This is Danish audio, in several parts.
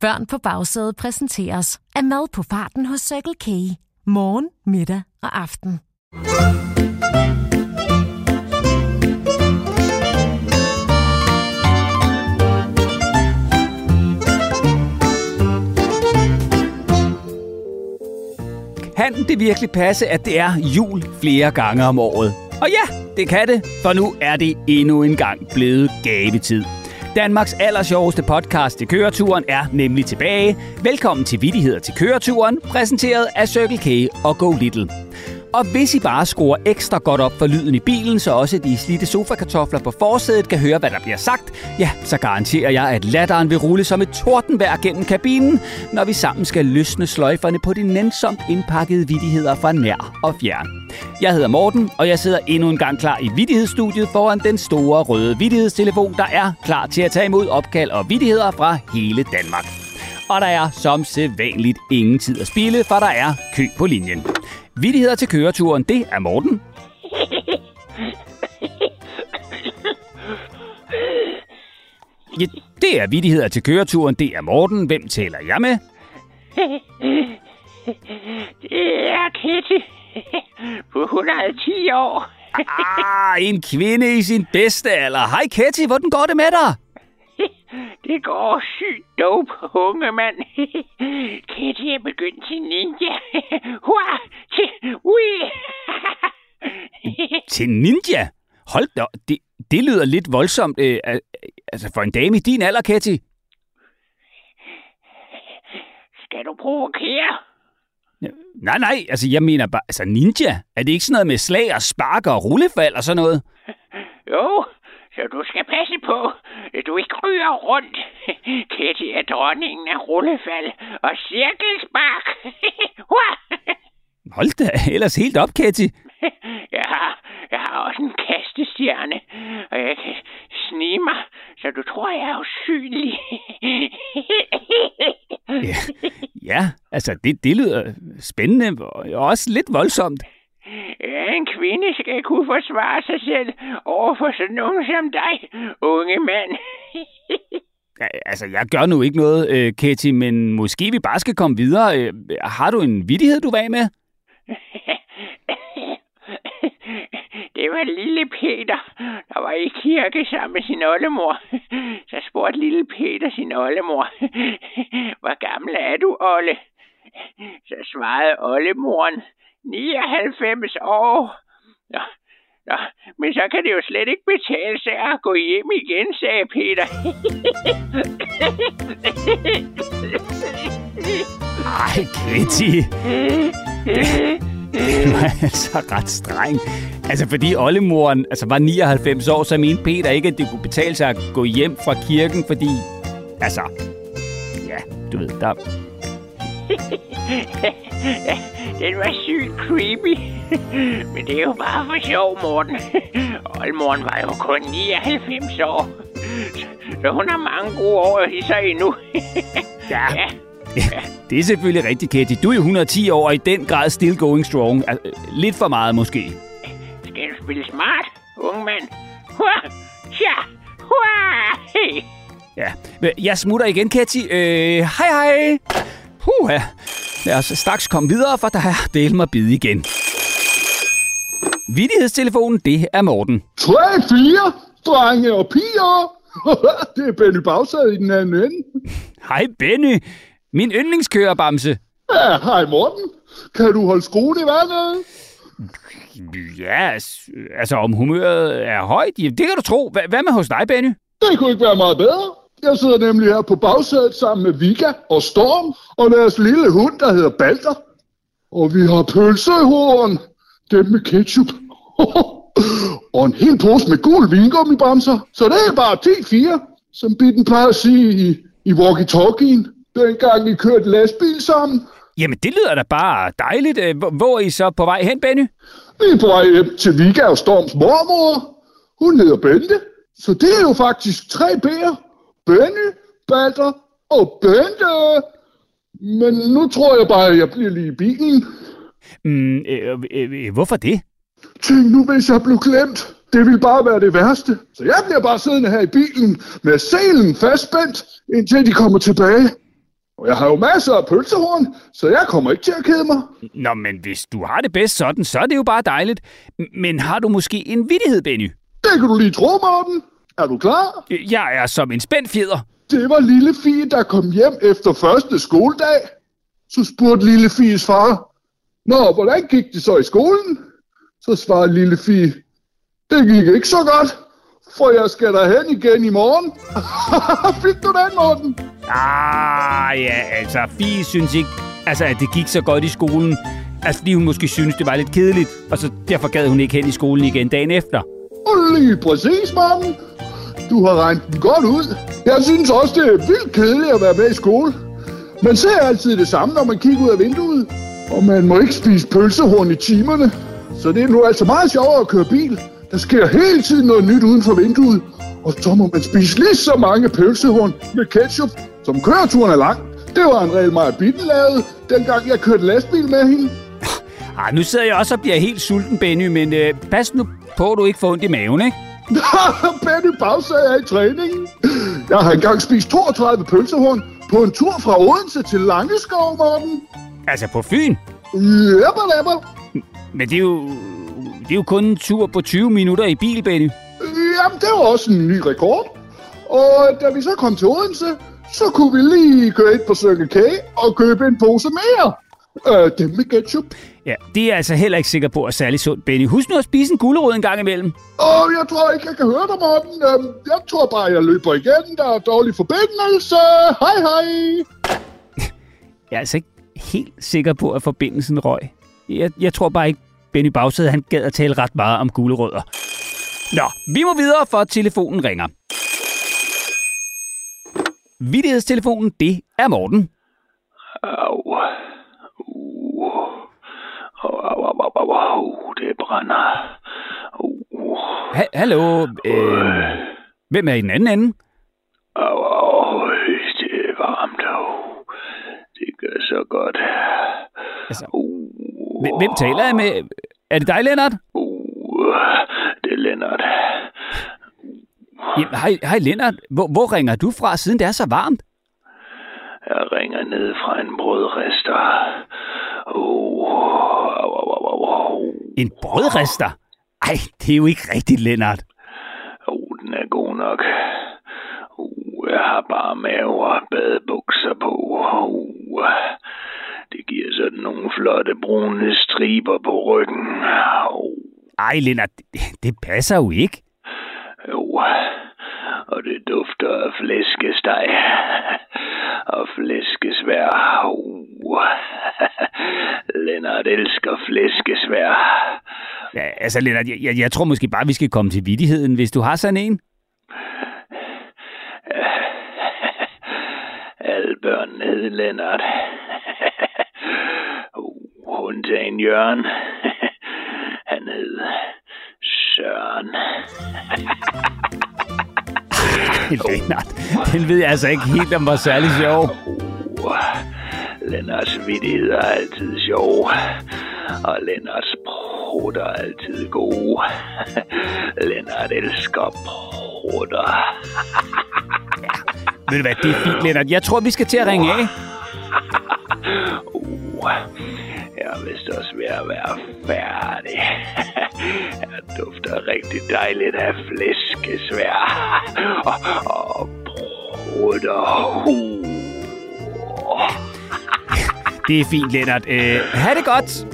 Børn på bagsædet præsenteres af mad på farten hos Circle K. Morgen, middag og aften. Kan det virkelig passe, at det er jul flere gange om året? Og ja, det kan det, for nu er det endnu en gang blevet gavetid. Danmarks allersjoveste podcast til køreturen er nemlig tilbage. Velkommen til Vittigheder til køreturen, præsenteret af Circle K og Go Little. Og hvis I bare skruer ekstra godt op for lyden i bilen, så også de slidte sofakartofler på forsædet kan høre, hvad der bliver sagt, ja, så garanterer jeg, at latteren vil rulle som et tordenvejr gennem kabinen, når vi sammen skal løsne sløjferne på de nænsomt indpakkede vidigheder fra nær og fjern. Jeg hedder Morten, og jeg sidder endnu en gang klar i vidighedsstudiet foran den store røde vidighedstelefon, der er klar til at tage imod opkald og vidigheder fra hele Danmark. Og der er som sædvanligt ingen tid at spille, for der er kø på linjen. Vittigheder til køreturen, det er Morten. Ja, det er vittigheder til køreturen, det er Morten. Hvem taler jeg med? Det er Kitty på 110 år. Ah, en kvinde i sin bedste alder. Hej Ketty, hvordan går det med dig? Det går dope, unge mand. Kitty er begyndt til ninja. Hua! Til ui! Til ninja? Hold da, det, det lyder lidt voldsomt. Øh, al- altså for en dame i din alder, Ketty. Skal du provokere? Nej, nej, altså jeg mener bare, altså ninja. Er det ikke sådan noget med slag og spark og rullefald og sådan noget? Jo, så du skal passe på, at du ikke ryger rundt. Kitty er dronningen af rullefald og cirkelspark. Hold da, ellers helt op, Ketty. Jeg har, jeg har også en kastestjerne, og jeg kan snige mig, så du tror, jeg er usynlig. Ja, ja altså det, det lyder spændende og også lidt voldsomt. En kvinde skal kunne forsvare sig selv over for sådan nogen som dig, unge mand. Ja, altså, jeg gør nu ikke noget, øh, Ketty, men måske vi bare skal komme videre. Øh, har du en vidighed, du af med? Det var lille Peter, der var i kirke sammen med sin oldemor. Så spurgte lille Peter sin oldemor, hvor gammel er du, Olle? Så svarede oldemoren, 99 år. Nå, nå, men så kan det jo slet ikke betale sig at gå hjem igen, sagde Peter. Ej, Kitty. Det, det er altså ret streng. Altså, fordi oldemoren altså, var 99 år, så mente Peter ikke, at det kunne betale sig at gå hjem fra kirken, fordi... Altså... Ja, du ved, der... Den var sygt creepy. Men det er jo bare for sjov, Morten. Oldmoren var jo kun 99 år. Så hun har mange gode år i sig endnu. Ja, Ja, ja, det er selvfølgelig rigtigt, Ketty. Du er jo 110 år og i den grad still going strong. Lidt for meget, måske. skal du spille smart, unge mand? Hua! Tja! Hua! Hey! Ja, men jeg smutter igen, Ketty. Øh, hej hej. Puh, ja. Lad os straks komme videre, for der er del mig bid igen. Vidighedstelefonen, det er Morten. Tre, fire, drenge og piger. det er Benny Bagsad i den anden ende. Hej Benny, min yndlingskørerbamse. Ja, hej Morten. Kan du holde skruen i vandet? Ja, altså om humøret er højt, det kan du tro. Hva- Hvad med hos dig, Benny? Det kunne ikke være meget bedre. Jeg sidder nemlig her på bagsædet sammen med Vika og Storm og deres lille hund, der hedder Balder. Og vi har pølsehorn, dem med ketchup. og en hel pose med gul vingummibamser. Så det er bare 10-4, som Bitten plejer at sige i, i walkie-talkien. Dengang vi kørte lastbil sammen. Jamen, det lyder da bare dejligt. Øh, Hvor er I så på vej hen, Benny? Vi er på vej hjem til Vika og Storms mormor. Hun hedder Bente. Så det er jo faktisk tre B'er. Benny, Balder og Bente. Men nu tror jeg bare, at jeg bliver lige i bilen. Mm, øh, øh, øh, hvorfor det? Tænk nu, hvis jeg blev glemt. Det ville bare være det værste. Så jeg bliver bare siddende her i bilen med selen fastspændt, indtil de kommer tilbage. Og jeg har jo masser af pølsehorn, så jeg kommer ikke til at kede mig. Nå, men hvis du har det bedst sådan, så er det jo bare dejligt. Men har du måske en vittighed, Benny? Det kan du lige tro, Morten. Er du klar? Jeg er som en spændt fjeder. Det var lille Fie, der kom hjem efter første skoledag. Så spurgte lille Fies far, Nå, hvordan gik det så i skolen? Så svarede lille Fie, det gik ikke så godt, for jeg skal derhen igen i morgen. Fik du den, Morten? Ah, ja, altså, Fie synes ikke, altså, at det gik så godt i skolen. Altså, fordi hun måske synes, det var lidt kedeligt, og så derfor gad hun ikke hen i skolen igen dagen efter. Og lige præcis, Morten. Du har regnet den godt ud. Jeg synes også, det er vildt kedeligt at være med i skole. Man ser altid det samme, når man kigger ud af vinduet. Og man må ikke spise pølsehorn i timerne. Så det er nu altså meget sjovere at køre bil. Der sker hele tiden noget nyt uden for vinduet. Og så må man spise lige så mange pølsehorn med ketchup, som køreturen er lang. Det var en regel, meget Bitten lavet, dengang jeg kørte lastbil med hende. Ah, nu sidder jeg også og bliver helt sulten, Benny, men øh, pas nu på, at du ikke får ondt i maven, ikke? Benny Bagsag er i træningen. Jeg har engang spist 32 pølsehorn på en tur fra Odense til Langeskov, Morten. Altså på Fyn. Jepper, jepper. Men det er jo, det er jo kun en tur på 20 minutter i bil, Benny. Jamen, det var også en ny rekord. Og da vi så kom til Odense, så kunne vi lige køre ind på Circle K og købe en pose mere. Øh, dem med ketchup. Ja, det er jeg altså heller ikke sikker på er særlig sundt, Benny. Husk nu at spise en gulerod en gang imellem. Og jeg tror ikke, jeg kan høre dig, Morten. Øhm, jeg tror bare, jeg løber igen. Der er dårlig forbindelse. Hej, hej. Jeg er altså ikke helt sikker på, at forbindelsen røg. Jeg, jeg tror bare ikke, Benny Bagsæde, han gad at tale ret meget om gulerødder. Nå, vi må videre, for telefonen ringer. Vittighedstelefonen, det er Morten. Au. Au, au, au, au, au, au. Det brænder. Uh. Ha- hallo, øh, hvem er i den anden ende? Au, au. Det er varmt. Au. Det gør så godt. Altså, Uh. hvem, hvem taler jeg med? Er det dig, Lennart? Uh. Det er Lennart. Jamen, hej, hej Lennart. Hvor, hvor ringer du fra, siden det er så varmt? Jeg ringer ned fra en brødrester. Au, au, au, au, au. En brødrester? Ej, det er jo ikke rigtigt, Lennart. Uh, den er god nok. Uh, jeg har bare mave og badebukser på. Uh, det giver sådan nogle flotte brune striber på ryggen. Uh, Ej, Lennart, det, det passer jo ikke. uh, og det dufter af flæskesteg og flæskesvær. Uh, Lennart elsker flæskesvær. Ja, altså, Lennart, jeg, jeg, jeg tror måske bare, vi skal komme til vidigheden, hvis du har sådan en. Alle hed Lennart. uh, undtagen Jørgen. Han hed Søren. Lennart, den ved jeg altså ikke helt, om var særlig sjov. Uh, Lennarts vittigheder er altid sjov. Og Lennarts prutter er altid gode. Lennart elsker prutter. Ved du hvad, det er fint, Lennart. Jeg tror, vi skal til at ringe af. Uh, jeg er vist også ved at være færdig. Jeg dufter rigtig dejligt af flæskesvær. Og, og prutter. Uh. Det er fint, Lennart. Øh, ha' det godt.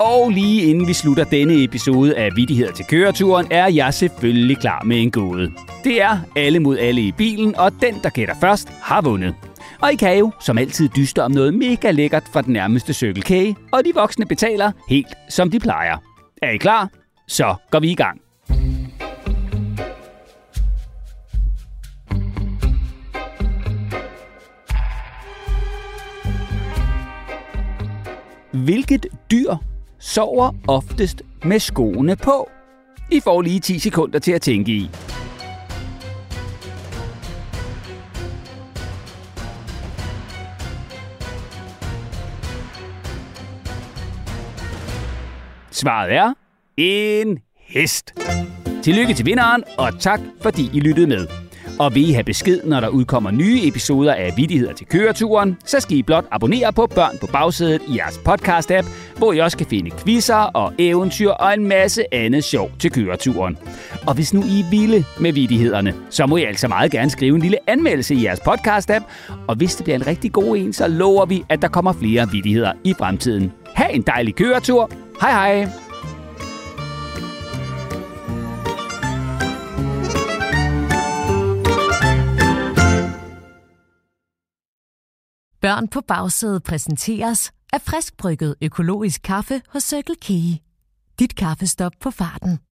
Og lige inden vi slutter denne episode af Vittigheder til køreturen, er jeg selvfølgelig klar med en gåde. Det er alle mod alle i bilen, og den, der gætter først, har vundet. Og I kan jo, som altid, dyste om noget mega lækkert fra den nærmeste Circle K, og de voksne betaler helt som de plejer. Er I klar? Så går vi i gang. Hvilket dyr sover oftest med skoene på? I får lige 10 sekunder til at tænke i. Svaret er en hest. Tillykke til vinderen, og tak fordi I lyttede med. Og vil I have besked, når der udkommer nye episoder af Vittigheder til køreturen, så skal I blot abonnere på Børn på bagsædet i jeres podcast-app, hvor I også kan finde quizzer og eventyr og en masse andet sjov til køreturen. Og hvis nu I er vilde med vittighederne, så må I altså meget gerne skrive en lille anmeldelse i jeres podcast-app. Og hvis det bliver en rigtig god en, så lover vi, at der kommer flere vittigheder i fremtiden. Ha' en dejlig køretur. Hej hej! Børn på bagsædet præsenteres af friskbrygget økologisk kaffe hos Circle K. Dit kaffestop på farten.